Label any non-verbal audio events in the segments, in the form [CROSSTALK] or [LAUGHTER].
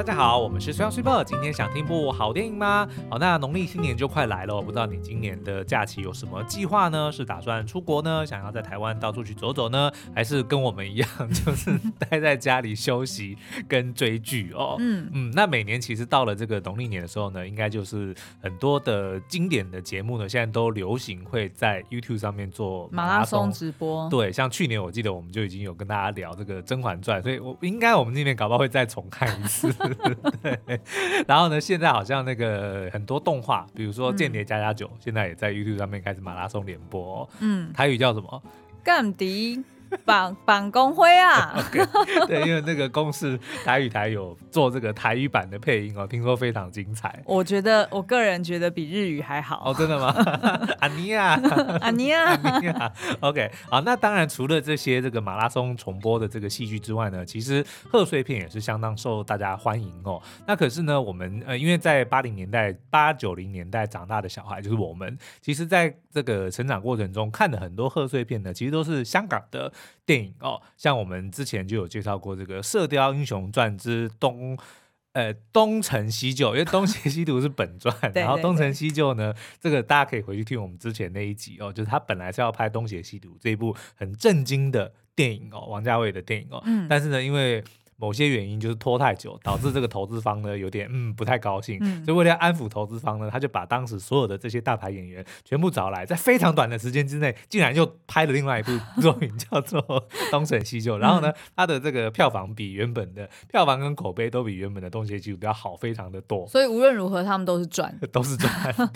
大家好，我们是 SuperSuper，今天想听部好电影吗？好，那农历新年就快来了，不知道你今年的假期有什么计划呢？是打算出国呢？想要在台湾到处去走走呢？还是跟我们一样，就是待在家里休息跟追剧哦？嗯嗯，那每年其实到了这个农历年的时候呢，应该就是很多的经典的节目呢，现在都流行会在 YouTube 上面做马拉松直播。对，像去年我记得我们就已经有跟大家聊这个《甄嬛传》，所以我应该我们今年搞不好会再重看一次。[LAUGHS] [LAUGHS] 对，然后呢，现在好像那个很多动画，比如说《间谍加加酒》，嗯，现在也在 YouTube 上面开始马拉松联播。嗯，台语叫什么？干迪。[LAUGHS] 绑绑公会啊，okay, 对，因为那个公式台语台有做这个台语版的配音哦，听说非常精彩。我觉得我个人觉得比日语还好哦，真的吗？[LAUGHS] 阿尼亚，阿尼亚，[LAUGHS] 阿尼亚。OK，好，那当然除了这些这个马拉松重播的这个戏剧之外呢，其实贺岁片也是相当受大家欢迎哦。那可是呢，我们呃，因为在八零年代、八九零年代长大的小孩，就是我们，其实在这个成长过程中看的很多贺岁片呢，其实都是香港的。电影哦，像我们之前就有介绍过这个《射雕英雄传之东》，呃，东成西就，因为东邪西毒是本传，[LAUGHS] 然后东成西就呢，这个大家可以回去听我们之前那一集哦，就是他本来是要拍《东邪西毒》这一部很震惊的电影哦，王家卫的电影哦，嗯，但是呢，因为某些原因就是拖太久，导致这个投资方呢有点嗯不太高兴，嗯，所以为了安抚投资方呢，他就把当时所有的这些大牌演员全部找来，在非常短的时间之内，竟然又拍了另外一部作品叫做《东成西就》，[LAUGHS] 然后呢，他的这个票房比原本的票房跟口碑都比原本的《东邪西毒》要好非常的多，所以无论如何他们都是赚，[LAUGHS] 都是赚，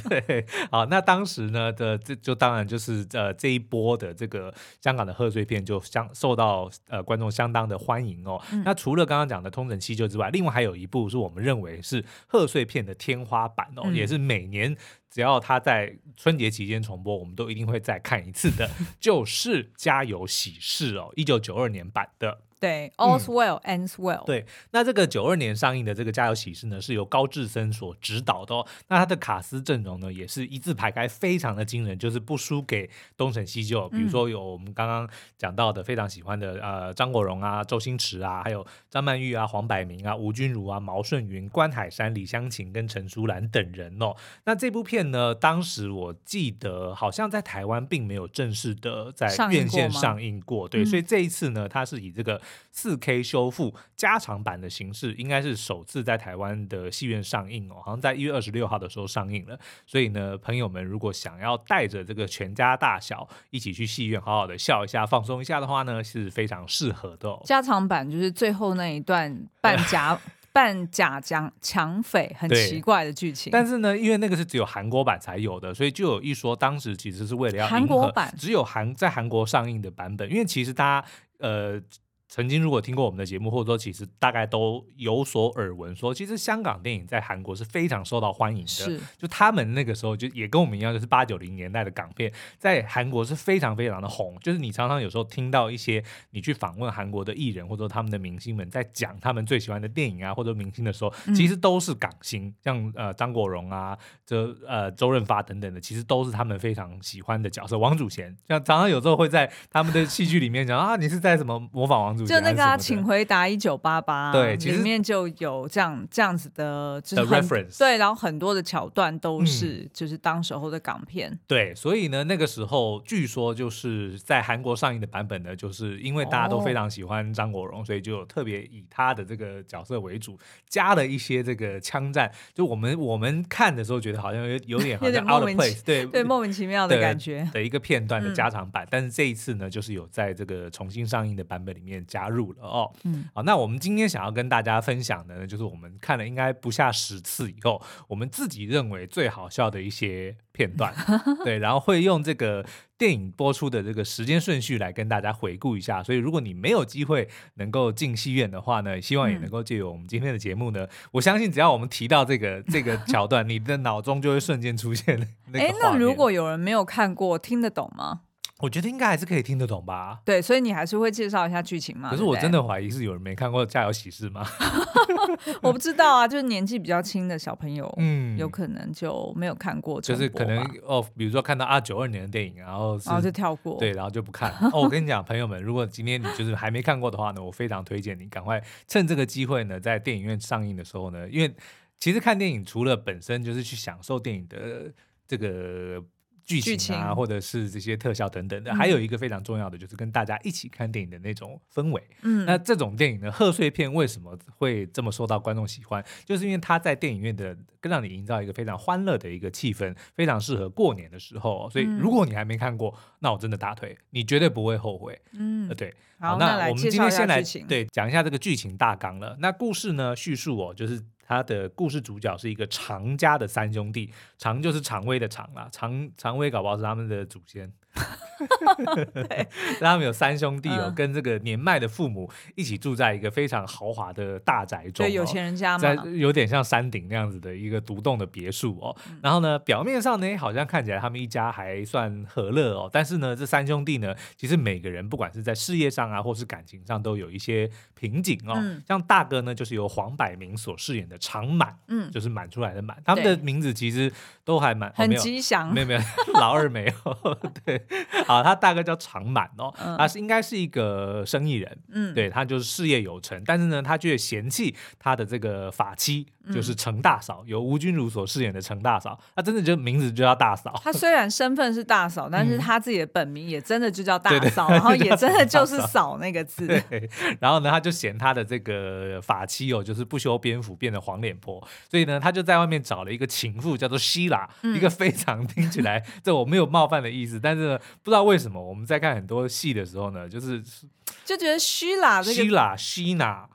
对，好，那当时呢的这就当然就是呃这一波的这个香港的贺岁片就相受到呃观众相当的欢迎哦，嗯、那除除了刚刚讲的《通城七舅》之外，另外还有一部是我们认为是贺岁片的天花板哦，嗯、也是每年只要它在春节期间重播，我们都一定会再看一次的，[LAUGHS] 就是《家有喜事》哦，一九九二年版的。对，All's well ends well。对，那这个九二年上映的这个《家有喜事》呢，是由高志森所执导的哦。那他的卡司阵容呢，也是一字排开，非常的惊人，就是不输给《东成西就》。比如说有我们刚刚讲到的非常喜欢的呃张国荣啊、周星驰啊，还有张曼玉啊、黄百鸣啊、吴君如啊、毛舜筠、关海山、李湘琴跟陈淑兰等人哦。那这部片呢，当时我记得好像在台湾并没有正式的在院线上映过，对，所以这一次呢，它是以这个。四 K 修复加长版的形式，应该是首次在台湾的戏院上映哦，好像在一月二十六号的时候上映了。所以呢，朋友们如果想要带着这个全家大小一起去戏院，好好的笑一下、放松一下的话呢，是非常适合的哦。加长版就是最后那一段扮假扮假将抢匪，很奇怪的剧情。但是呢，因为那个是只有韩国版才有的，所以就有一说，当时其实是为了要韩国版只有韩在韩国上映的版本，因为其实大家呃。曾经如果听过我们的节目，或者说其实大概都有所耳闻，说其实香港电影在韩国是非常受到欢迎的。是，就他们那个时候就也跟我们一样，就是八九零年代的港片，在韩国是非常非常的红。就是你常常有时候听到一些你去访问韩国的艺人或者说他们的明星们在讲他们最喜欢的电影啊或者明星的时候，其实都是港星，嗯、像呃张国荣啊，这呃周润发等等的，其实都是他们非常喜欢的角色。王祖贤，像常常有时候会在他们的戏剧里面讲啊，你是在什么模仿王祖贤？就那个、啊，请回答一九八八，对，里面就有这样这样子的，就是 reference，对，然后很多的桥段都是就是当时候的港片，嗯，对，所以呢，那个时候据说就是在韩国上映的版本呢，就是因为大家都非常喜欢张国荣，哦，所以就有特别以他的这个角色为主，加了一些这个枪战，就我们我们看的时候觉得好像有有点好像 out of place，对对，莫名其妙的感觉。的，的一个片段的加长版，嗯，但是这一次呢，就是有在这个重新上映的版本里面加入了。哦，嗯，好，那我们今天想要跟大家分享的呢，就是我们看了应该不下十次以后，我们自己认为最好笑的一些片段，[LAUGHS] 对，然后会用这个电影播出的这个时间顺序来跟大家回顾一下。所以，如果你没有机会能够进戏院的话呢，希望也能够借由我们今天的节目呢，我相信只要我们提到这个 [LAUGHS] 这个桥段，你的脑中就会瞬间出现那个。哎，那如果有人没有看过，听得懂吗？我觉得应该还是可以听得懂吧。对，所以你还是会介绍一下剧情嘛？可是我真的怀疑是有人没看过《家有喜事》吗？[LAUGHS] 我不知道啊，就是年纪比较轻的小朋友，嗯，有可能就没有看过，就是可能哦，比如说看到啊九二年的电影，然后然后就跳过，对，然后就不看。哦，我跟你讲，朋友们，如果今天你就是还没看过的话呢，我非常推荐你赶快趁这个机会呢，在电影院上映的时候呢，因为其实看电影除了本身就是去享受电影的这个。剧情啊，情或者是这些特效等等的，嗯、还有一个非常重要的，就是跟大家一起看电影的那种氛围。嗯，那这种电影的贺岁片为什么会这么受到观众喜欢？就是因为它在电影院的，更让你营造一个非常欢乐的一个气氛，非常适合过年的时候。所以，如果你还没看过，嗯、那我真的大推，你绝对不会后悔。嗯，对。好，那我们今天先来对讲一下这个剧情大纲了。那故事呢，叙述哦，就是。他的故事主角是一个常家的三兄弟，常就是常威的常啦，常常威搞不好是他们的祖先。对，[LAUGHS] 他们有三兄弟哦，跟这个年迈的父母一起住在一个非常豪华的大宅中，对，有钱人家嘛，在有点像山顶那样子的一个独栋的别墅哦。然后呢，表面上呢，好像看起来他们一家还算和乐哦，但是呢，这三兄弟呢，其实每个人不管是在事业上啊，或是感情上，都有一些瓶颈哦。像大哥呢，就是由黄百鸣所饰演的长满，嗯，就是满出来的满，他们的名字其实都还蛮很吉祥，没有没有，老二没有，[LAUGHS] 对。[LAUGHS] 啊，他大哥叫长满哦，他是应该是一个生意人，嗯，对，他就是事业有成，但是呢，他却嫌弃他的这个法妻，就是程大嫂，由吴君如所饰演的程大嫂，她真的就名字就叫大嫂。她虽然身份是大嫂，但是她自己的本名也真的就叫大嫂，然后也真的就是嫂那个 [LAUGHS] 字。对，然后呢，她就嫌她的这个法妻哦，就是不修边幅，变得黄脸婆，所以呢，她就在外面找了一个情妇，叫做希拉，一个非常 [LAUGHS] 听起来这我没有冒犯的意思，但是呢。不知道为什么我们在看很多戏的时候呢，就是就觉得希拉这个希拉希娜，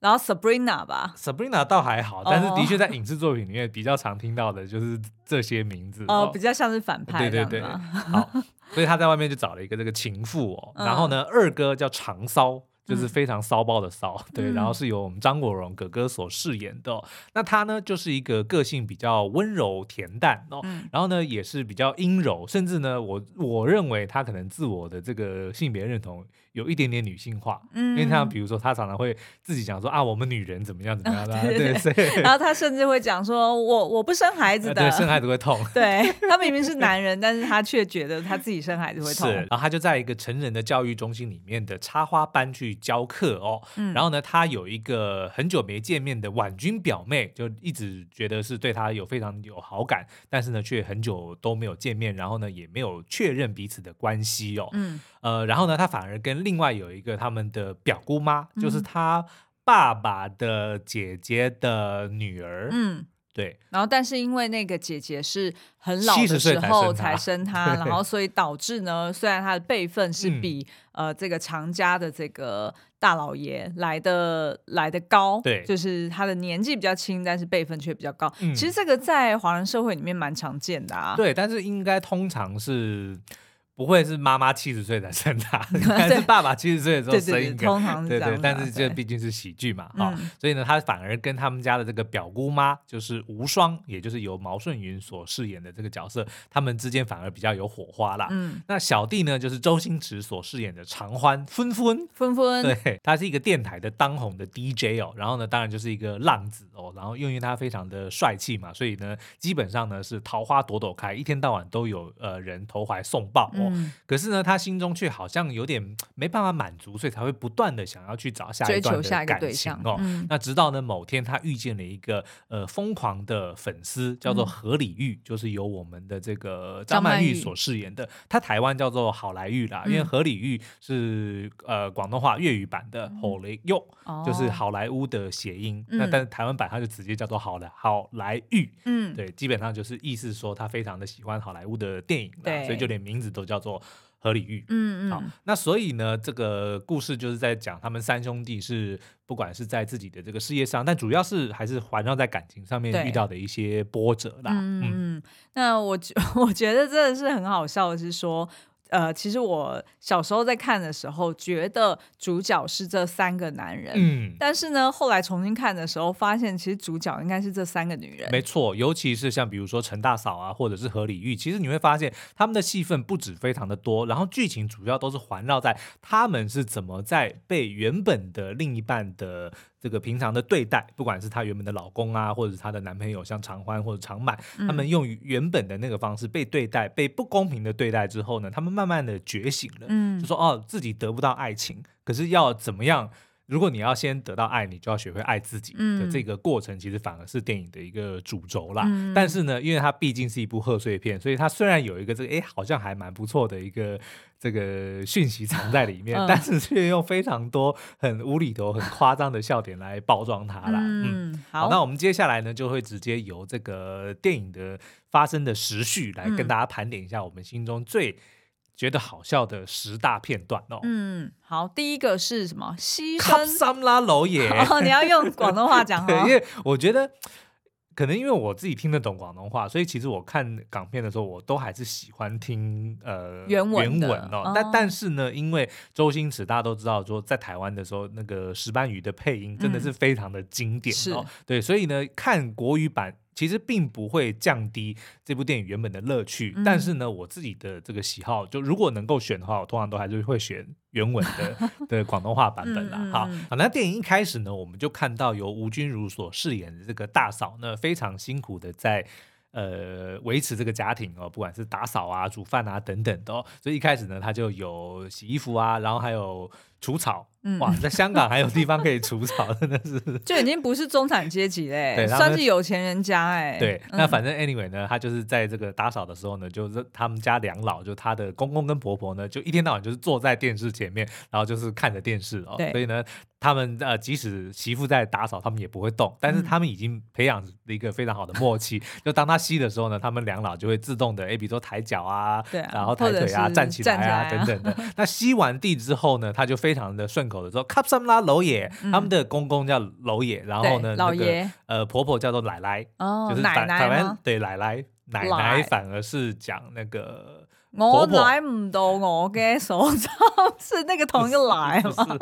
然后 Sabrina 吧，Sabrina 倒还好，但是的确在影视作品里面比较常听到的就是这些名字哦，比较像是反派，对对对，[LAUGHS] 好，所以他在外面就找了一个这个情妇哦，然后呢，二哥叫长骚。就是非常骚包的骚，嗯、对，然后是由我们张国荣哥哥所饰演的。嗯、那他呢，就是一个个性比较温柔恬淡哦，嗯、然后呢，也是比较阴柔，甚至呢，我我认为他可能自我的这个性别认同有一点点女性化，嗯，因为像比如说他常常会自己讲说啊，我们女人怎么样怎么样的，啊，对，对，对，对，然后他甚至会讲说我我不生孩子的，对，生孩子会痛，对，[LAUGHS] 他明明是男人，但是他却觉得他自己生孩子会痛，是，然后他就在一个成人的教育中心里面的插花班去教课哦，嗯、然后呢，他有一个很久没见面的婉君表妹，就一直觉得是对他有非常有好感，但是呢，却很久都没有见面，然后呢，也没有确认彼此的关系哦，嗯，呃，然后呢，他反而跟另外有一个他们的表姑妈，嗯、就是他爸爸的姐姐的女儿，嗯，对。然后，但是因为那个姐姐是很老的时候才生他，[LAUGHS] 然后所以导致呢，虽然他的辈分是比、嗯、呃这个常家的这个大老爷来的来的高，对，就是他的年纪比较轻，但是辈分却比较高。嗯、其实这个在华人社会里面蛮常见的啊。对，但是应该通常是。不会是妈妈七十岁才生他，[LAUGHS] 但是爸爸七十岁的时候生一个？通常对对，但是这毕竟是喜剧嘛，哈，所以呢，他反而跟他们家的这个表姑妈，就是无双，也就是由毛舜筠所饰演的这个角色，他们之间反而比较有火花啦。嗯，那小弟呢，就是周星驰所饰演的常欢，纷纷纷纷，对，他是一个电台的当红的 DJ 哦，然后呢，当然就是一个浪子哦，然后因为他非常的帅气嘛，所以呢，基本上呢是桃花朵朵开，一天到晚都有呃人投怀送抱哦。嗯、可是呢，他心中却好像有点没办法满足，所以才会不断的想要去找下一段的感情哦。嗯、那直到呢某天，他遇见了一个呃疯狂的粉丝，叫做何礼玉，嗯、就是由我们的这个张曼玉所饰演的。他台湾叫做好莱玉啦，嗯、因为何礼玉是呃广东话粤语版的好莱塉，嗯、就是好莱坞的谐音。嗯、那但是台湾版他就直接叫做好莱好莱坞。嗯，对，基本上就是意思说他非常的喜欢好莱坞的电影，对，所以就连。名字都叫做何礼玉，嗯嗯，好，那所以呢，这个故事就是在讲他们三兄弟是不管是在自己的这个事业上，但主要是还是环绕在感情上面遇到的一些波折啦。嗯嗯，那我觉 [LAUGHS] 我觉得真的是很好笑的是说。呃，其实我小时候在看的时候，觉得主角是这三个男人，嗯，但是呢，后来重新看的时候，发现其实主角应该是这三个女人。没错，尤其是像比如说陈大嫂啊，或者是何李玉，其实你会发现他们的戏份不止非常的多，然后剧情主要都是环绕在他们是怎么在被原本的另一半的。这个平常的对待，不管是她原本的老公啊，或者是她的男朋友，像常欢或者常满，他们用原本的那个方式被对待，被不公平的对待之后呢，他们慢慢的觉醒了，嗯，就说哦，自己得不到爱情，可是要怎么样？如果你要先得到爱，你就要学会爱自己的这个过程，其实反而是电影的一个主轴啦。嗯、但是呢，因为它毕竟是一部贺岁片，所以它虽然有一个这个哎，好像还蛮不错的一个这个讯息藏在里面，嗯、[LAUGHS] 但是却用非常多很无厘头、很夸张的笑点来包装它啦。嗯，嗯好，好，那我们接下来呢，就会直接由这个电影的发生的时序来跟大家盘点一下我们心中最。觉得好笑的十大片段哦。嗯，好，第一个是什么？牺牲三拉楼也。[LAUGHS] 哦，你要用广东话讲。[LAUGHS] 对，因为我觉得可能因为我自己听得懂广东话，所以其实我看港片的时候，我都还是喜欢听呃原文原文哦。但但是呢，因为周星驰大家都知道说，在台湾的时候，那个石斑鱼的配音真的是非常的经典哦。嗯、对，所以呢，看国语版。其实并不会降低这部电影原本的乐趣，嗯、但是呢，我自己的这个喜好，就如果能够选的话，我通常都还是会选原文的 [LAUGHS] 的广东话版本啦。好，好，那电影一开始呢，我们就看到由吴君如所饰演的这个大嫂呢，非常辛苦的在呃维持这个家庭哦，不管是打扫啊、煮饭啊等等的哦。所以一开始呢，他就有洗衣服啊，然后还有除草。哇，在香港还有地方可以除草，[LAUGHS] 真的是就已经不是中产阶级嘞，对，算是有钱人家哎。对，那反正 anyway 呢，他就是在这个打扫的时候呢，就是他们家两老，就他的公公跟婆婆呢，就一天到晚就是坐在电视前面，然后就是看着电视哦。所以呢，他们呃，即使媳妇在打扫，他们也不会动，但是他们已经培养了一个非常好的默契，[LAUGHS] 就当他吸的时候呢，他们两老就会自动的，哎，比如说抬脚啊，对，然后抬腿啊，站起来啊，等等的。[LAUGHS] 那吸完地之后呢，他就非常的顺口的说，卡什拉楼爷，他们的公公叫楼爷，然后呢，老爷，呃，婆婆叫做奶奶，就是台湾对奶。奶，奶奶反而是讲那个我奶唔到我嘅手，就，是那个同一个奶吗？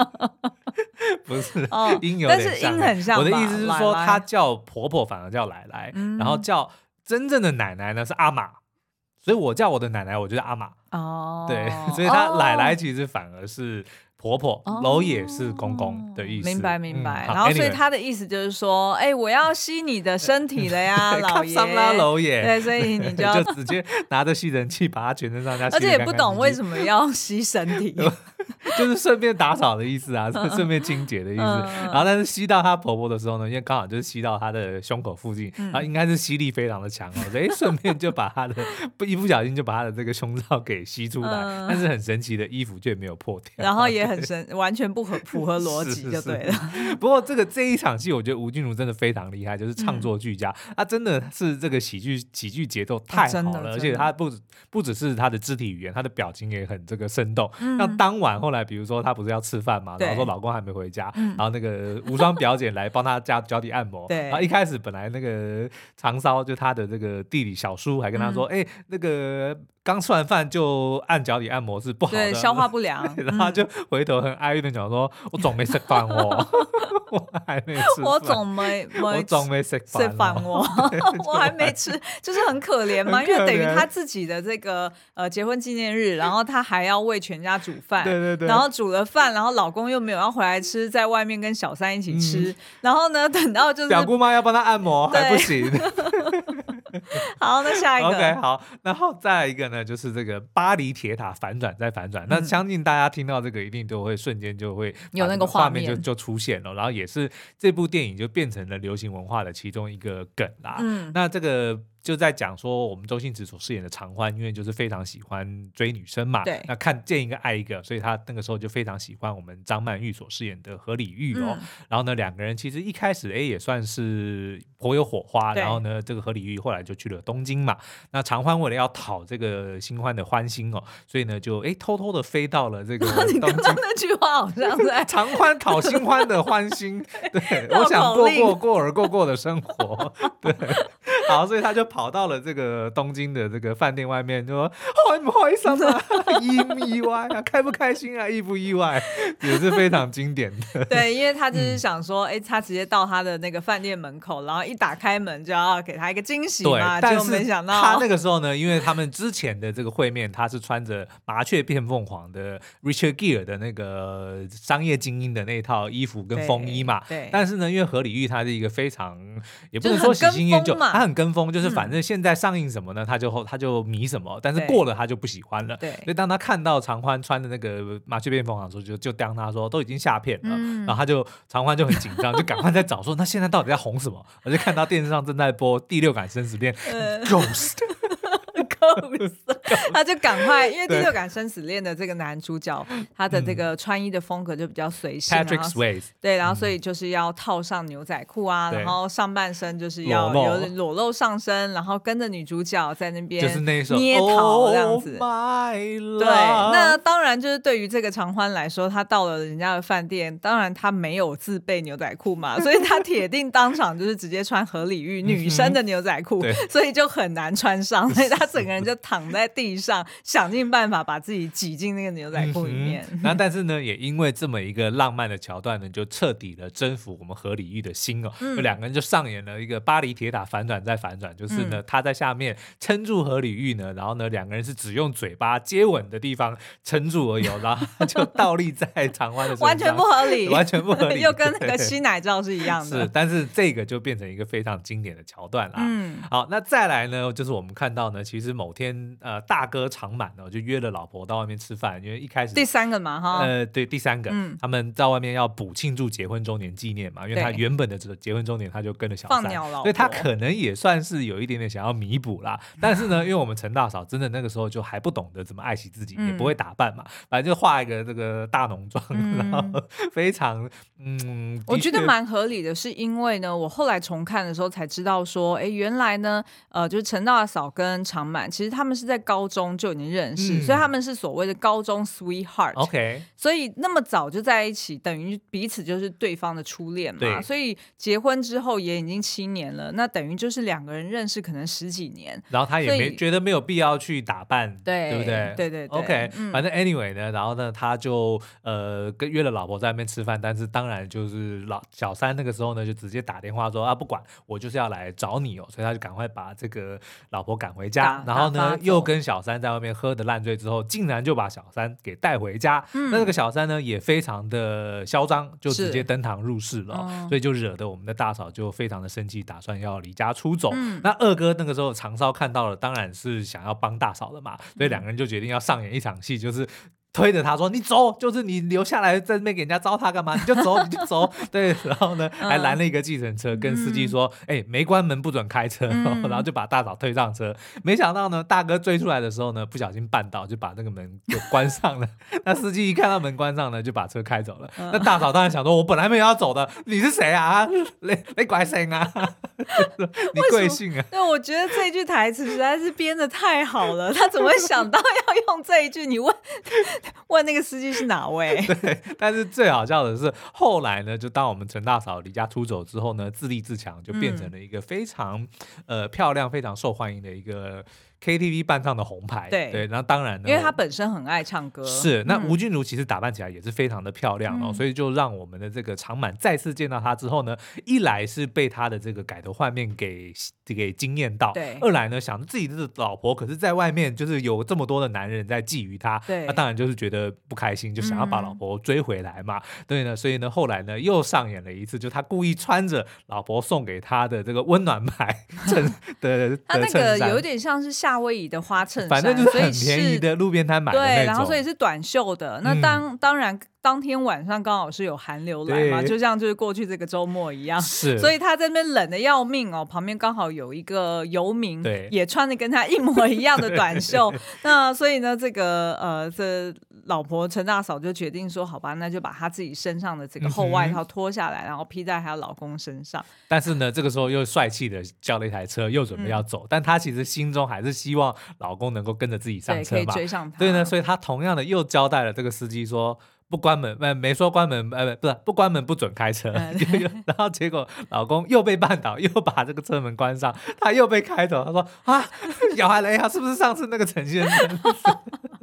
[LAUGHS] 不是，音有点像，很像。我的意思是说，她叫婆婆反而叫奶奶，然后叫真正的奶奶呢是阿玛，所以我叫我的奶奶，我就叫阿玛。哦，对，所以她奶奶其实反而是。婆婆，老爷是公公的意思。明白明白。然后所以他的意思就是说，哎，我要吸你的身体了呀，[LAUGHS] 老爷。老爷。对，所以你就要 [LAUGHS] 直接拿着吸尘器把他全身上下。而且也不懂为什么要吸身体，[LAUGHS] 就是顺便打扫的意思啊，顺便清洁的意思。然后但是吸到她婆婆的时候呢，因为刚好就是吸到她的胸口附近，然后应该是吸力非常的强哦，所以顺便就把她的不一不小心就把她的这个胸罩给吸出来，但是很神奇的衣服却没有破掉，然后也很。完全不合符合逻辑就对了。是是是，不过这个这一场戏，我觉得吴君如真的非常厉害，就是唱作俱佳。啊、真的是这个喜剧喜剧节奏太好了，而且他不不只是他的肢体语言，他的表情也很这个生动。那、嗯、当晚后来，比如说他不是要吃饭嘛，然后说老公还没回家，然后那个无双表姐来帮他加脚底按摩。对，然后一开始本来那个长骚就他的这个弟弟小叔还跟他说，哎、嗯欸，那个。刚吃完饭就按脚底按摩是不好的，对，消化不良。[LAUGHS] 然后就回头很哀怨的讲说：[LAUGHS] [LAUGHS] “我总没吃饭哦，我还没吃，我总没我总没吃饭哦，我还没吃，就是很可怜嘛，因为等于他自己的这个呃结婚纪念日，然后他还要为全家煮饭，对对对，然后煮了饭，然后老公又没有要回来吃，在外面跟小三一起吃，然后呢，等到就是表姑妈要帮他按摩还不行。” [LAUGHS] 好，那下一个。OK，好，然后再一个呢，就是这个巴黎铁塔反转再反转。嗯、那相信大家听到这个，一定都会瞬间就会有那个画面就就出现了，然后也是这部电影就变成了流行文化的其中一个梗啦。嗯，那这个。就在讲说我们周星驰所饰演的常欢，因为就是非常喜欢追女生嘛，对，那看见一个爱一个，所以他那个时候就非常喜欢我们张曼玉所饰演的何李玉哦。嗯、然后呢，两个人其实一开始哎也算是颇有火花，然后呢，这个何李玉后来就去了东京嘛。那常欢为了要讨这个新欢的欢心哦，所以呢就哎偷偷的飞到了这个 [LAUGHS] 东京。你刚刚那句话好像 [LAUGHS] 在常欢讨新欢的欢心，[LAUGHS] 对，我想过过过而过过的生活，对。好，所以他就跑到了这个东京的这个饭店外面，就说：“好不好意思啊，意 [LAUGHS] 不意外啊？开不开心啊？意不意外？” [LAUGHS] 也是非常经典的。[LAUGHS] 对，因为他就是想说，哎、嗯，他直接到他的那个饭店门口，然后一打开门就要给他一个惊喜嘛。对，但是没想到他那个时候呢，因为他们之前的这个会面，他是穿着麻雀变凤凰的 Richard Gere 的那个商业精英的那套衣服跟风衣嘛。对。对，但是呢，因为何里玉他是一个非常也不能说喜新厌旧，他很跟风，就是反正现在上映什么呢，他就他就迷什么，但是过了他就不喜欢了。对。所以当他看到常欢穿的那个麻雀变凤凰的时候，就就当他说都已经下片了，嗯、然后他就常欢就很紧张，就赶快在找说那现在到底在红什么？我就看到电视上正在播《第六感生死恋》，[LAUGHS] Ghost。他就赶快，因为第六感生死恋的这个男主角，他的这个穿衣的风格就比较随性，Patrick Swayze，对，然后所以就是要套上牛仔裤啊，然后上半身就是要有裸露上身，然后跟着女主角在那边就是那首捏桃这样子。对，那当然就是对于这个长欢来说，他到了人家的饭店，当然他没有自备牛仔裤嘛，所以他铁定当场就是直接穿合理玉女生的牛仔裤，[LAUGHS] 所以就很难穿上，[LAUGHS] 所以他整个人就躺在地上，[LAUGHS] 想尽办法把自己挤进那个牛仔裤里面。那、嗯、但是呢，也因为这么一个浪漫的桥段呢，就彻底的征服我们河里玉的心哦。两个人就上演了一个巴黎铁塔反转再反转，就是呢，他在下面撑住河里玉呢，然后呢，两个人是只用嘴巴接吻的地方撑住而已，然后就倒立在长湾的，[LAUGHS] 完全不合理，完全不合理，又跟那个吸奶照是一样的。是，但是这个就变成一个非常经典的桥段啦。嗯，好，那再来呢，就是我们看到呢，其实某天呃，大哥长满哦，就约了老婆到外面吃饭，因为一开始第三个嘛哈，呃，对，第三个，嗯、他们在外面要补庆祝结婚周年纪念嘛，因为他原本的这个结婚周年他就跟着小三，所以他可能也算是有一点点想要弥补啦。但是呢，[LAUGHS] 因为我们陈大嫂真的那个时候就还不懂得怎么爱惜自己，嗯、也不会打扮嘛，反正就画一个这个大浓妆，嗯、然后非常嗯，我觉得蛮合理的，是因为呢，我后来重看的时候才知道说，哎，原来呢，呃，就是陈大嫂跟长满其实他们是在高中就已经认识，嗯、所以他们是所谓的高中 sweetheart。OK，所以那么早就在一起，等于彼此就是对方的初恋嘛。对所以结婚之后也已经七年了，那等于就是两个人认识可能十几年。然后他也没觉得没有必要去打扮，对，对不对？对对对。OK，、嗯、反正 anyway 呢，然后呢，他就呃跟约了老婆在那边吃饭，但是当然就是老小三那个时候呢，就直接打电话说啊，不管我就是要来找你哦，所以他就赶快把这个老婆赶回家，打然后呢又跟小三在外面喝的烂醉之后，竟然就把小三给带回家。嗯、那这个小三呢，也非常的嚣张，就直接登堂入室了，是所以就惹得我们的大嫂就非常的生气，打算要离家出走。嗯、那二哥那个时候长少看到了，当然是想要帮大嫂的嘛，所以两个人就决定要上演一场戏，就是。推着他说：“你走，就是你留下来在那边给人家糟蹋干嘛？你就走，你就走。”对，然后呢，还拦了一个计程车，跟司机说：“哎、嗯欸，没关门不准开车。嗯” [LAUGHS] 然后就把大嫂推上车。没想到呢，大哥追出来的时候呢，不小心绊倒，就把那个门就关上了。[LAUGHS] 那司机一看到门关上呢，就把车开走了。嗯、那大嫂当然想说：“我本来没有要走的，你是谁啊？你你怪谁啊？[LAUGHS] 你贵姓啊？”那，我觉得这句台词实在是编得太好了。他怎么会想到要用这一句？你问。问那个司机是哪位？[LAUGHS] 对，但是最好笑的是，后来呢，就当我们陈大嫂离家出走之后呢，自立自强，就变成了一个非常、嗯、呃漂亮、非常受欢迎的一个。KTV 伴唱的红牌，对。对，然后当然呢，因为他本身很爱唱歌，是那吴君如其实打扮起来也是非常的漂亮哦，嗯、所以就让我们的这个长满再次见到他之后呢，一来是被他的这个改头换面给给惊艳到，对，二来呢想自己的老婆可是在外面就是有这么多的男人在觊觎他，对，那当然就是觉得不开心，就想要把老婆追回来嘛，嗯、对呢，所以呢后来呢又上演了一次，就他故意穿着老婆送给他的这个温暖牌 [LAUGHS] 衬的，他那个有点像是夏威夷的花衬衫，反正就是很便宜的路边摊买的那种。对，然后所以是短袖的。那当、嗯、当然。当天晚上刚好是有寒流来嘛，就像就是过去这个周末一样，是，所以他这边冷的要命哦，旁边刚好有一个游民，对，也穿的跟他一模一样的短袖，[LAUGHS] 那所以呢，这个呃，这老婆陈大嫂就决定说，好吧，那就把她自己身上的这个厚外套脱下来，嗯、然后披在她老公身上。但是呢，这个时候又帅气的叫了一台车，又准备要走，嗯、但她其实心中还是希望老公能够跟着自己上车嘛，可以追上他。对呢，所以她同样的又交代了这个司机说。不关门，没没说关门，呃，不是不关门不准开车，[LAUGHS] 然后结果老公又被绊倒，又把这个车门关上，他又被开走，他说啊，咬还雷啊，是不是上次那个陈先生？[LAUGHS]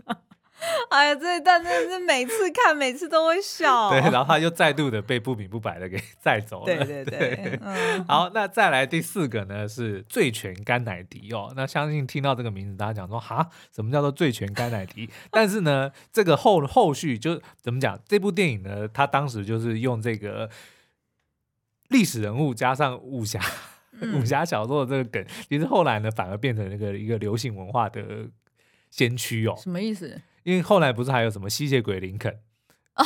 [LAUGHS] 哎呀，这一段真的是每次看，每次都会笑。[LAUGHS] 对，然后他又再度的被不明不白的给 [LAUGHS] 载走了。对对对。对嗯、好，那再来第四个呢是醉拳甘乃迪哦。那相信听到这个名字，大家讲说哈，什么叫做醉拳甘乃迪？但是呢，这个后后续就怎么讲？这部电影呢，他当时就是用这个历史人物加上武侠、嗯、武侠小说的这个梗，其实后来呢反而变成那个一个流行文化的先驱哦。什么意思？因为后来不是还有什么吸血鬼林肯？[LAUGHS] 哦，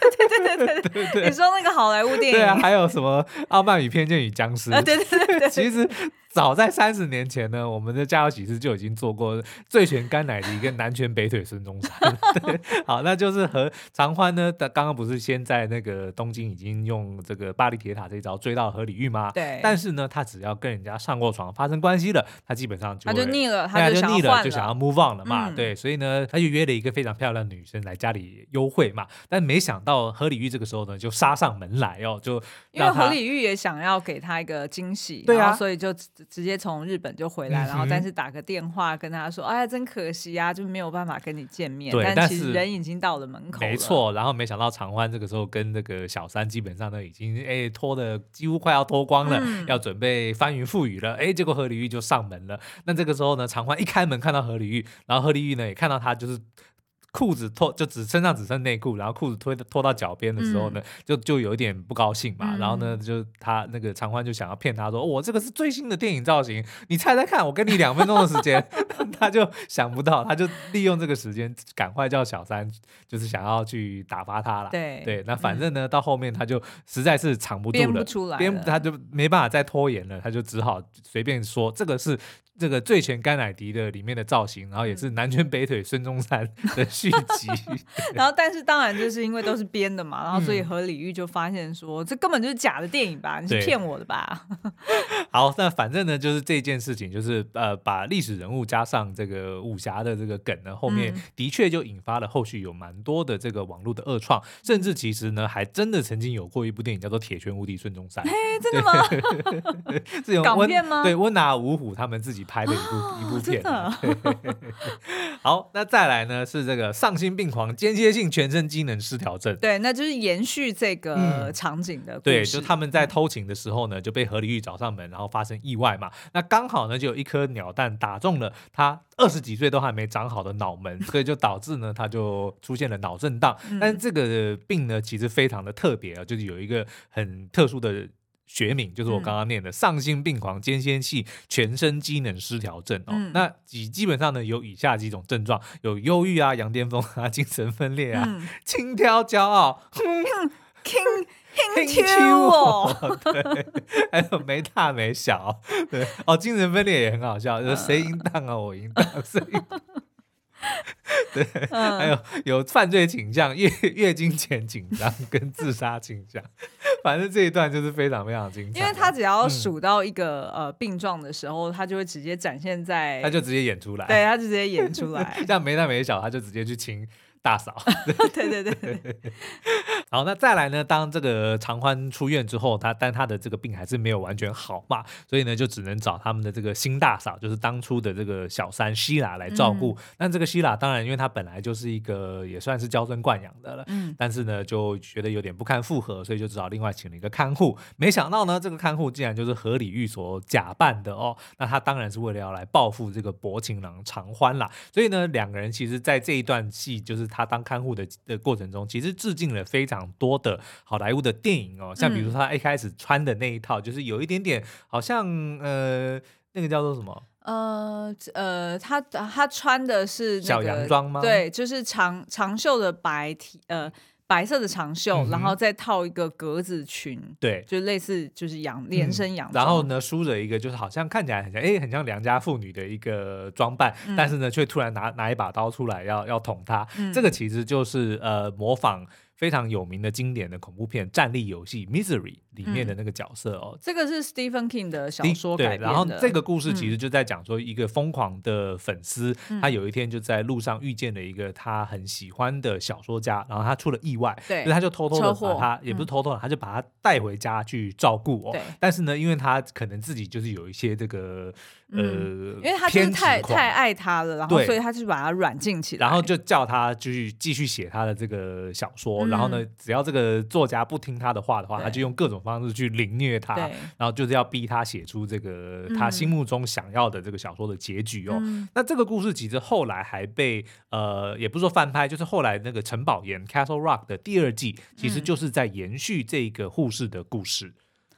对对对对对对对，你说那个好莱坞电影？对啊，还有什么《傲慢与偏见与僵尸》？对对对对，其实。早在三十年前呢，我们的《家有喜事》就已经做过醉拳甘乃迪跟南拳北腿孙中山。对，好，那就是和长欢呢，他刚刚不是先在那个东京已经用这个巴黎铁塔这一招追到何里玉吗？对。但是呢，他只要跟人家上过床发生关系了，他基本上就他就腻了，他就腻了，就想要 move on 了嘛。嗯、对，所以呢，他就约了一个非常漂亮的女生来家里幽会嘛。但没想到何里玉这个时候呢，就杀上门来哦，就因为何里玉也想要给他一个惊喜，对啊，所以就直接从日本。就回来，然后但是打个电话跟他说：“哎呀，真可惜啊，就没有办法跟你见面。”对，但其实人已经到了门口了。没错，然后没想到长欢这个时候跟那个小三基本上都已经哎脱的几乎快要脱光了，嗯、要准备翻云覆雨了。哎，结果何里玉就上门了。那这个时候呢，长欢一开门看到何里玉，然后何里玉呢也看到他就是。裤子脱就只身上只剩内裤，然后裤子脱脱到脚边的时候呢，嗯、就就有一点不高兴嘛。嗯、然后呢，就他那个长欢就想要骗他说：“我、哦、这个是最新的电影造型，你猜猜看，我给你两分钟的时间。[LAUGHS] ” [LAUGHS] 他就想不到，他就利用这个时间赶快叫小三，就是想要去打发他了。对对，那反正呢，嗯、到后面他就实在是藏不住了，编不出来了，编他就没办法再拖延了，他就只好随便说这个是。这个醉拳甘乃迪的里面的造型，然后也是南拳北腿孙中山的续集。[LAUGHS] 然后，但是当然就是因为都是编的嘛，然后所以何李玉就发现说，这根本就是假的电影吧？你是骗我的吧？[LAUGHS] 好，那反正呢，就是这件事情，就是呃，把历史人物加上这个武侠的这个梗呢，后面的确就引发了后续有蛮多的这个网络的恶创，甚至其实呢，还真的曾经有过一部电影叫做《铁拳无敌孙中山》。嘿，真的吗？[LAUGHS] 是港片吗？对，温拿五虎他们自己。拍的一部、哦、一部片，[LAUGHS] 好，那再来呢是这个丧心病狂间歇性全身机能失调症，对，那就是延续这个场景的对，就他们在偷情的时候呢，就被何里玉找上门，然后发生意外嘛，那刚好呢就有一颗鸟蛋打中了他二十几岁都还没长好的脑门，[LAUGHS] 所以就导致呢他就出现了脑震荡，但是这个病呢其实非常的特别啊，就是有一个很特殊的。学名就是我刚刚念的丧心病狂间歇性全身机能失调症哦。嗯、那基基本上呢有以下几种症状：有忧郁啊、羊癫疯啊、[LAUGHS] 精神分裂啊、[LAUGHS] 轻佻骄傲、轻 [LAUGHS] 轻佻哦，对，还有没大没小，对。哦，精神分裂也很好笑，就是谁淫荡啊，我淫荡，谁 [LAUGHS] 对，嗯、还有有犯罪倾向、月 [LAUGHS] 月经前紧张跟自杀倾向。[LAUGHS] 反正这一段就是非常非常精彩，因为他只要数到一个、嗯、呃病状的时候，他就会直接展现在，他就直接演出来，对，他就直接演出来，像没大没小，他就直接去亲。大嫂，对对对对，好，那再来呢？当这个长欢出院之后，他但他的这个病还是没有完全好嘛，所以呢，就只能找他们的这个新大嫂，就是当初的这个小三希拉来照顾。嗯、这个希拉当然，因为她本来就是一个也算是娇生惯养的了，嗯，但是呢，就觉得有点不堪负荷，所以就只好另外请了一个看护。没想到呢，这个看护竟然就是河里玉所假扮的哦。那他当然是为了要来报复这个薄情郎长欢啦。所以呢，两个人其实在这一段戏就是。他当看护的的过程中，其实致敬了非常多的好莱坞的电影哦，像比如说他一开始穿的那一套，嗯、就是有一点点好像呃，那个叫做什么？呃呃，他他穿的是、那个、小洋装吗？对，就是长长袖的白 T 呃。白色的长袖，嗯、然后再套一个格子裙，对，就类似就是洋连身洋。然后呢，梳着一个就是好像看起来很像，哎，很像良家妇女的一个装扮，嗯、但是呢，却突然拿拿一把刀出来要要捅他。嗯、这个其实就是呃模仿非常有名的经典的恐怖片《战力游戏》（Misery） 里面的那个角色哦。这个是 Stephen King 的小说改编的。对，然后这个故事其实就在讲说一个疯狂的粉丝，他有一天就在路上遇见了一个他很喜欢的小说家，然后他出了意外，对，所以他就偷偷的把他，也不是偷偷的，他就把他带回家去照顾哦。对，但是呢，因为他可能自己就是有一些这个。呃，因为他就是太太爱他了，然后所以他就把他软禁起来，然后就叫他继续继续写他的这个小说。然后呢，只要这个作家不听他的话的话，他就用各种方式去凌虐他，然后就是要逼他写出这个他心目中想要的这个小说的结局哦。那这个故事其实后来还被呃，也不是说翻拍，就是后来那个城堡岩 Castle Rock 的第二季，其实就是在延续这个护士的故事。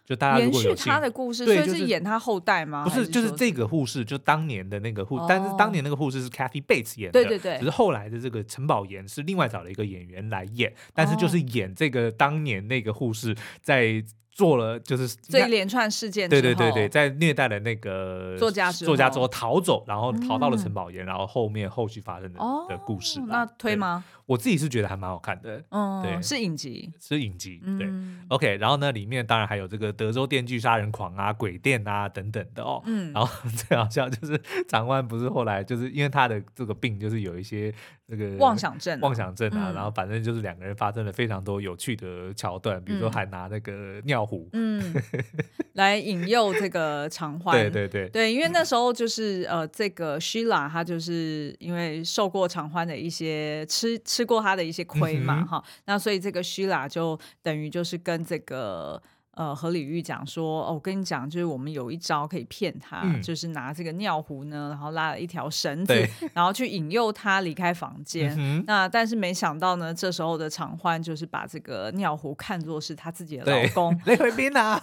就大家如果有延续他的故事，所以是演他后代吗？不是，就是这个护士，就当年的那个护，但是当年那个护士是 Kathy Bates 演的，对对对。只是后来的这个陈宝岩是另外找了一个演员来演，但是就是演这个当年那个护士在。做了就是这一连串事件，对对对对，在虐待了那个作家作家之后逃走，然后逃到了陈宝岩，然后后面后续发生的的故事。那推吗？我自己是觉得还蛮好看的，嗯，对，是影集，是影集，对，OK。然后呢，里面当然还有这个德州电锯杀人狂啊、鬼店啊等等的哦，嗯，[LAUGHS] 然后最好笑就是 [LAUGHS] 长官不是后来就是因为他的这个病就是有一些那个妄想症，妄想症啊，然后反正就是两个人发生了非常多有趣的桥段，比如说还拿那个尿壶。嗯，[LAUGHS] 来引诱这个长欢，对对对。对，因为那时候就是呃，这个 Sheila 她就是因为受过长欢的一些吃吃过他的一些亏嘛，哈、嗯，那所以这个 Sheila 就等于就是跟这个。呃，何李玉讲说，哦，我跟你讲，就是我们有一招可以骗他，嗯、就是拿这个尿壶呢，然后拉了一条绳子，然后去引诱他离开房间。嗯、那但是没想到呢，这时候的常欢就是把这个尿壶看作是他自己的老公。雷回斌啊，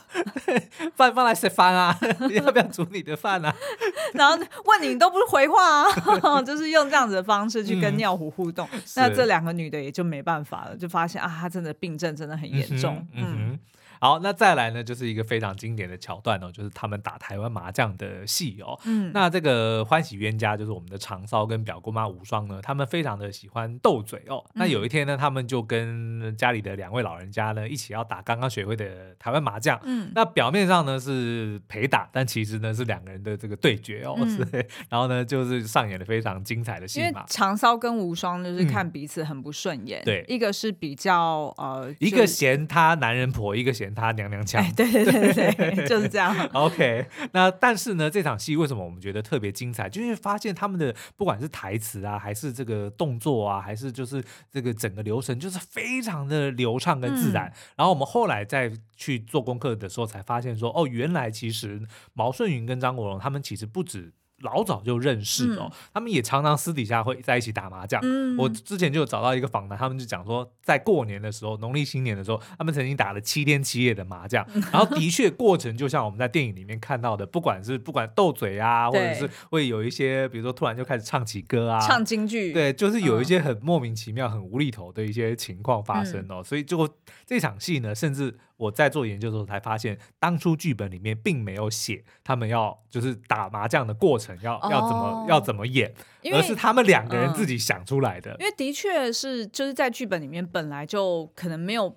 饭 [LAUGHS] 放来吃饭啊，你 [LAUGHS] 要不要煮你的饭啊？[LAUGHS] 然后问你，你都不是回话啊，就是用这样子的方式去跟尿壶互动。嗯、那这两个女的也就没办法了，就发现啊，她真的病症真的很严重。嗯好，那再来呢，就是一个非常经典的桥段哦，就是他们打台湾麻将的戏哦。嗯，那这个欢喜冤家就是我们的长骚跟表姑妈无双呢，他们非常的喜欢斗嘴哦。嗯、那有一天呢，他们就跟家里的两位老人家呢一起要打刚刚学会的台湾麻将。嗯，那表面上呢是陪打，但其实呢是两个人的这个对决哦。嗯、[LAUGHS] 然后呢就是上演了非常精彩的戏嘛。长骚跟无双就是看彼此很不顺眼，嗯、对，一个是比较呃，一个嫌他男人婆，一个嫌。他娘娘腔，哎，对对对对，[LAUGHS] 就是这样。OK，那但是呢，这场戏为什么我们觉得特别精彩？就是发现他们的不管是台词啊，还是这个动作啊，还是就是这个整个流程，就是非常的流畅跟自然。嗯、然后我们后来再去做功课的时候，才发现说，哦，原来其实毛舜筠跟张国荣他们其实不止。老早就认识哦，嗯、他们也常常私底下会在一起打麻将。嗯、我之前就有找到一个访谈，他们就讲说，在过年的时候，农历新年的时候，他们曾经打了七天七夜的麻将。嗯、[LAUGHS] 然后的确，过程就像我们在电影里面看到的，不管是不管斗嘴啊，或者是会有一些，比如说突然就开始唱起歌啊，唱京剧，对，就是有一些很莫名其妙、很无厘头的一些情况发生哦。嗯、所以就这场戏呢，甚至。我在做研究的时候才发现，当初剧本里面并没有写他们要就是打麻将的过程要、哦、要怎么要怎么演，而是他们两个人自己想出来的。因为的确是就是在剧本里面本来就可能没有。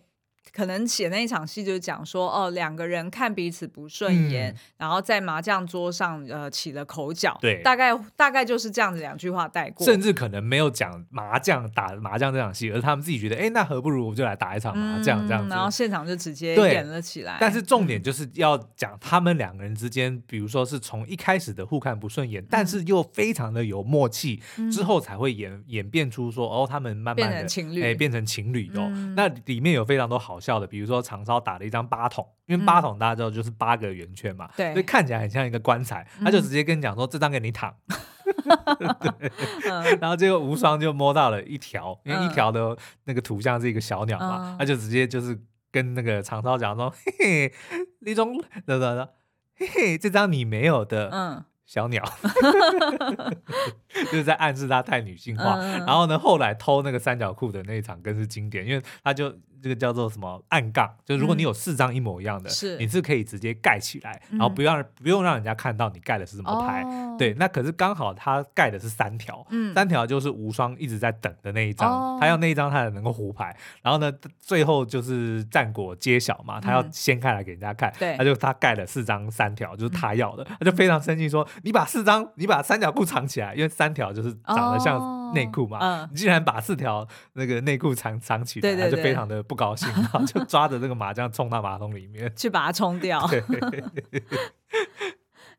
可能写那一场戏就是讲说，哦，两个人看彼此不顺眼，嗯、然后在麻将桌上呃起了口角，对，大概大概就是这样子两句话带过，甚至可能没有讲麻将打麻将这场戏，而是他们自己觉得，哎，那何不如我就来打一场麻将这样子，然后现场就直接演了起来。但是重点就是要讲他们两个人之间，比如说是从一开始的互看不顺眼，嗯、但是又非常的有默契，嗯、之后才会演演变出说，哦，他们慢慢的变成情侣，哎，变成情侣哦。嗯、那里面有非常多好笑的，比如说长超打了一张八筒，因为八筒大家知道就是八个圆圈嘛，对、嗯，所以看起来很像一个棺材，他就直接跟你讲说，这张给你躺，[LAUGHS] 对，然后结果无双就摸到了一条，因为一条的那个图像是一个小鸟嘛，他就直接就是跟那个长超讲说，嘿嘿，李总，等等等，嘿嘿，这张你没有的，嗯。小鸟，[LAUGHS] 就是在暗示他太女性化。嗯、然后呢，后来偷那个三角裤的那一场更是经典，因为他就就这个叫做什么暗杠，就是如果你有四张一模一样的，是你是可以直接盖起来，然后不要不用让人家看到你盖的是什么牌。对，那可是刚好他盖的是三条，三条就是无双一直在等的那一张，他要那一张他才能够胡牌。然后呢，最后就是战果揭晓嘛，他要掀开来给人家看，他就他盖了四张三条，就是他要的，他就非常生气说：“你把四张，你把三条裤藏起来，因为三条就是长得像内裤嘛，你竟然把四条那个内裤藏藏起来，他就非常的不高兴，[LAUGHS] 然后就抓着这个麻将冲到马桶里面。去把它冲掉。[LAUGHS] ”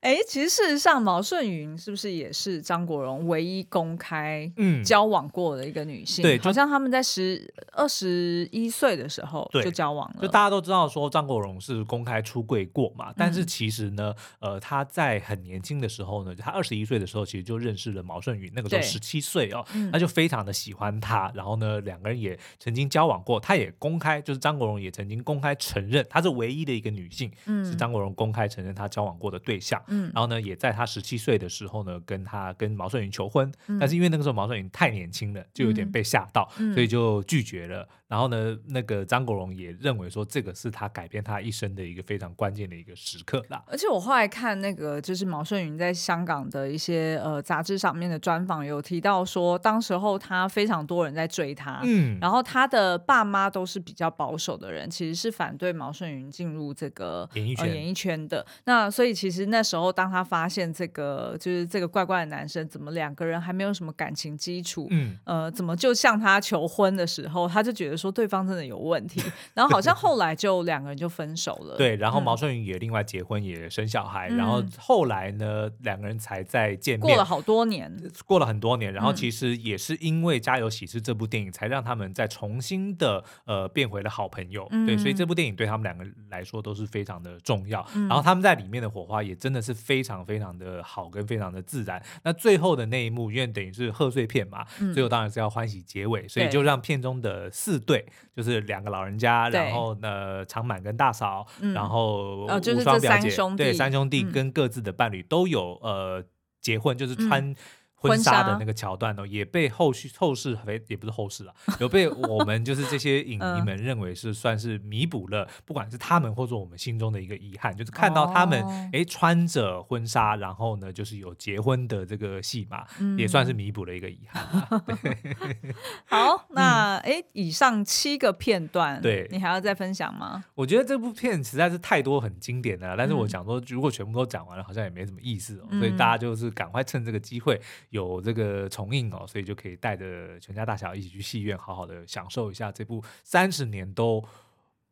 哎，其实事实上，毛舜筠是不是也是张国荣唯一公开交往过的一个女性？嗯、对，好像他们在十二十一岁的时候就交往了。就大家都知道说张国荣是公开出柜过嘛，但是其实呢，嗯、呃，他在很年轻的时候呢，他二十一岁的时候其实就认识了毛舜筠，那个时候十七岁哦，他就非常的喜欢他，然后呢，两个人也曾经交往过，他也公开，就是张国荣也曾经公开承认，她是唯一的一个女性，嗯、是张国荣公开承认他交往过的对象。嗯，然后呢，也在他十七岁的时候呢，跟他跟毛舜筠求婚，嗯、但是因为那个时候毛舜筠太年轻了，就有点被吓到，嗯、所以就拒绝了。然后呢，那个张国荣也认为说，这个是他改变他一生的一个非常关键的一个时刻啦。而且我后来看那个，就是毛舜筠在香港的一些呃杂志上面的专访，有提到说，当时候他非常多人在追他，嗯，然后他的爸妈都是比较保守的人，其实是反对毛舜筠进入这个演艺圈、呃、演艺圈的。那所以其实那时候，当他发现这个就是这个怪怪的男生，怎么两个人还没有什么感情基础，嗯，呃，怎么就向他求婚的时候，他就觉得。说对方真的有问题，然后好像后来就两个人就分手了。对，然后毛舜筠也另外结婚，也生小孩，嗯、然后后来呢，两个人才再见面。过了好多年，过了很多年，然后其实也是因为《家有喜事》这部电影，才让他们再重新的呃变回了好朋友。嗯、对，所以这部电影对他们两个来说都是非常的重要。嗯、然后他们在里面的火花也真的是非常非常的好，跟非常的自然。那最后的那一幕，因为等于是贺岁片嘛，嗯、最后当然是要欢喜结尾，所以就让片中的四。对，就是两个老人家，然后呢，长满跟大嫂，然后无双表姐，对，三兄弟跟各自的伴侣都有呃结婚，就是穿婚纱的那个桥段哦，也被后续后世也不是后世啊，有被我们就是这些影迷们认为是算是弥补了，不管是他们或者我们心中的一个遗憾，就是看到他们哎穿着婚纱，然后呢就是有结婚的这个戏码，也算是弥补了一个遗憾。[LAUGHS] [LAUGHS] 好，那哎以上七个片段，对你还要再分享吗？我觉得这部片实在是太多很经典的了，但是我想说如果全部都讲完了，好像也没什么意思哦，所以大家就是赶快趁这个机会。有这个重映哦，所以就可以带着全家大小一起去戏院，好好的享受一下这部三十年都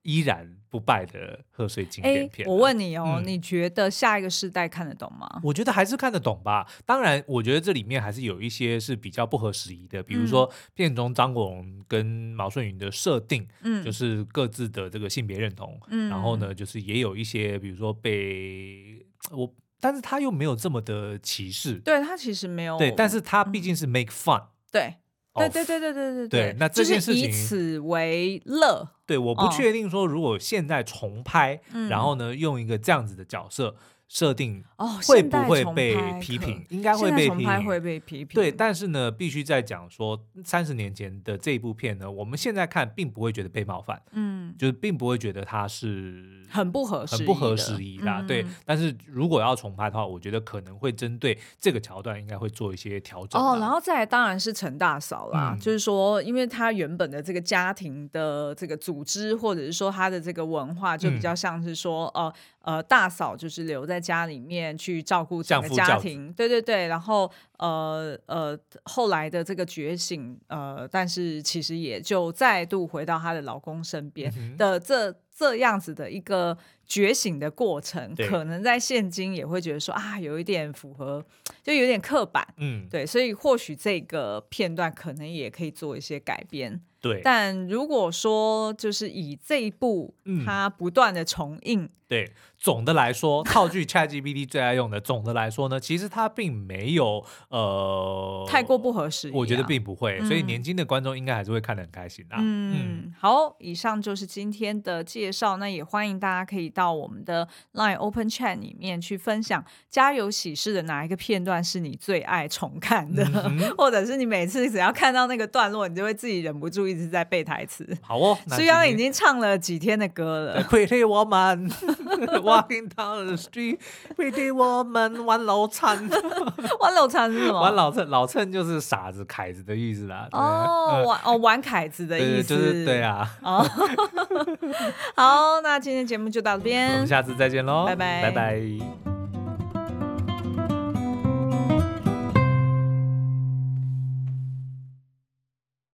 依然不败的贺岁经典片。我问你哦，嗯、你觉得下一个世代看得懂吗？我觉得还是看得懂吧。当然，我觉得这里面还是有一些是比较不合时宜的，比如说片中张国荣跟毛舜筠的设定，嗯，就是各自的这个性别认同，嗯，然后呢，就是也有一些，比如说被我。但是他又没有这么的歧视，对，他其实没有，对，但是他毕竟是 make fun，对，对对对对对对对，那这件事情以此为乐，对，我不确定说如果现在重拍，然后呢用一个这样子的角色。设定哦，会不会被批评？应该会被批评，会被批评。对，但是呢，必须在讲说，三十年前的这部片呢，我们现在看并不会觉得被冒犯，嗯，就是并不会觉得它是很不合适、很不合时宜的。对，但是如果要重拍的话，我觉得可能会针对这个桥段，应该会做一些调整。哦，然后再来当然是陈大嫂啦，就是说，因为他原本的这个家庭的这个组织，或者是说他的这个文化，就比较像是说，哦。呃，大嫂就是留在家里面去照顾整个家庭，对对对。然后呃呃，后来的这个觉醒，呃，但是其实也就再度回到她的老公身边的这、嗯、这样子的一个觉醒的过程，可能在现今也会觉得说啊，有一点符合，就有点刻板，嗯，对。所以或许这个片段可能也可以做一些改编。对，但如果说就是以这一部，它不断的重映，嗯，对，总的来说，套句 ChatGPT 最爱用的，总的来说呢，其实它并没有呃太过不合适，我觉得并不会，嗯，所以年轻的观众应该还是会看得很开心的。嗯，嗯。好，以上就是今天的介介绍，那也欢迎大家可以到我们的 Line Open Chat 里面去分享《家有喜事》的哪一个片段是你最爱重看的，嗯、[LAUGHS] 或者是你每次只要看到那个段落，你就会自己忍不住一直在背台词。好哦，虽然已经唱了几天的歌了。Pretty Woman [LAUGHS] Walking Down the Street，Pretty Woman 弯老衬，[LAUGHS] 弯老衬是什么？弯老衬，老衬就是傻子、凯子的意思啦。哦，玩哦玩凯子的意思，就是对啊。哦，好，那今天节目就到这边，我们下次再见喽，拜拜，拜拜。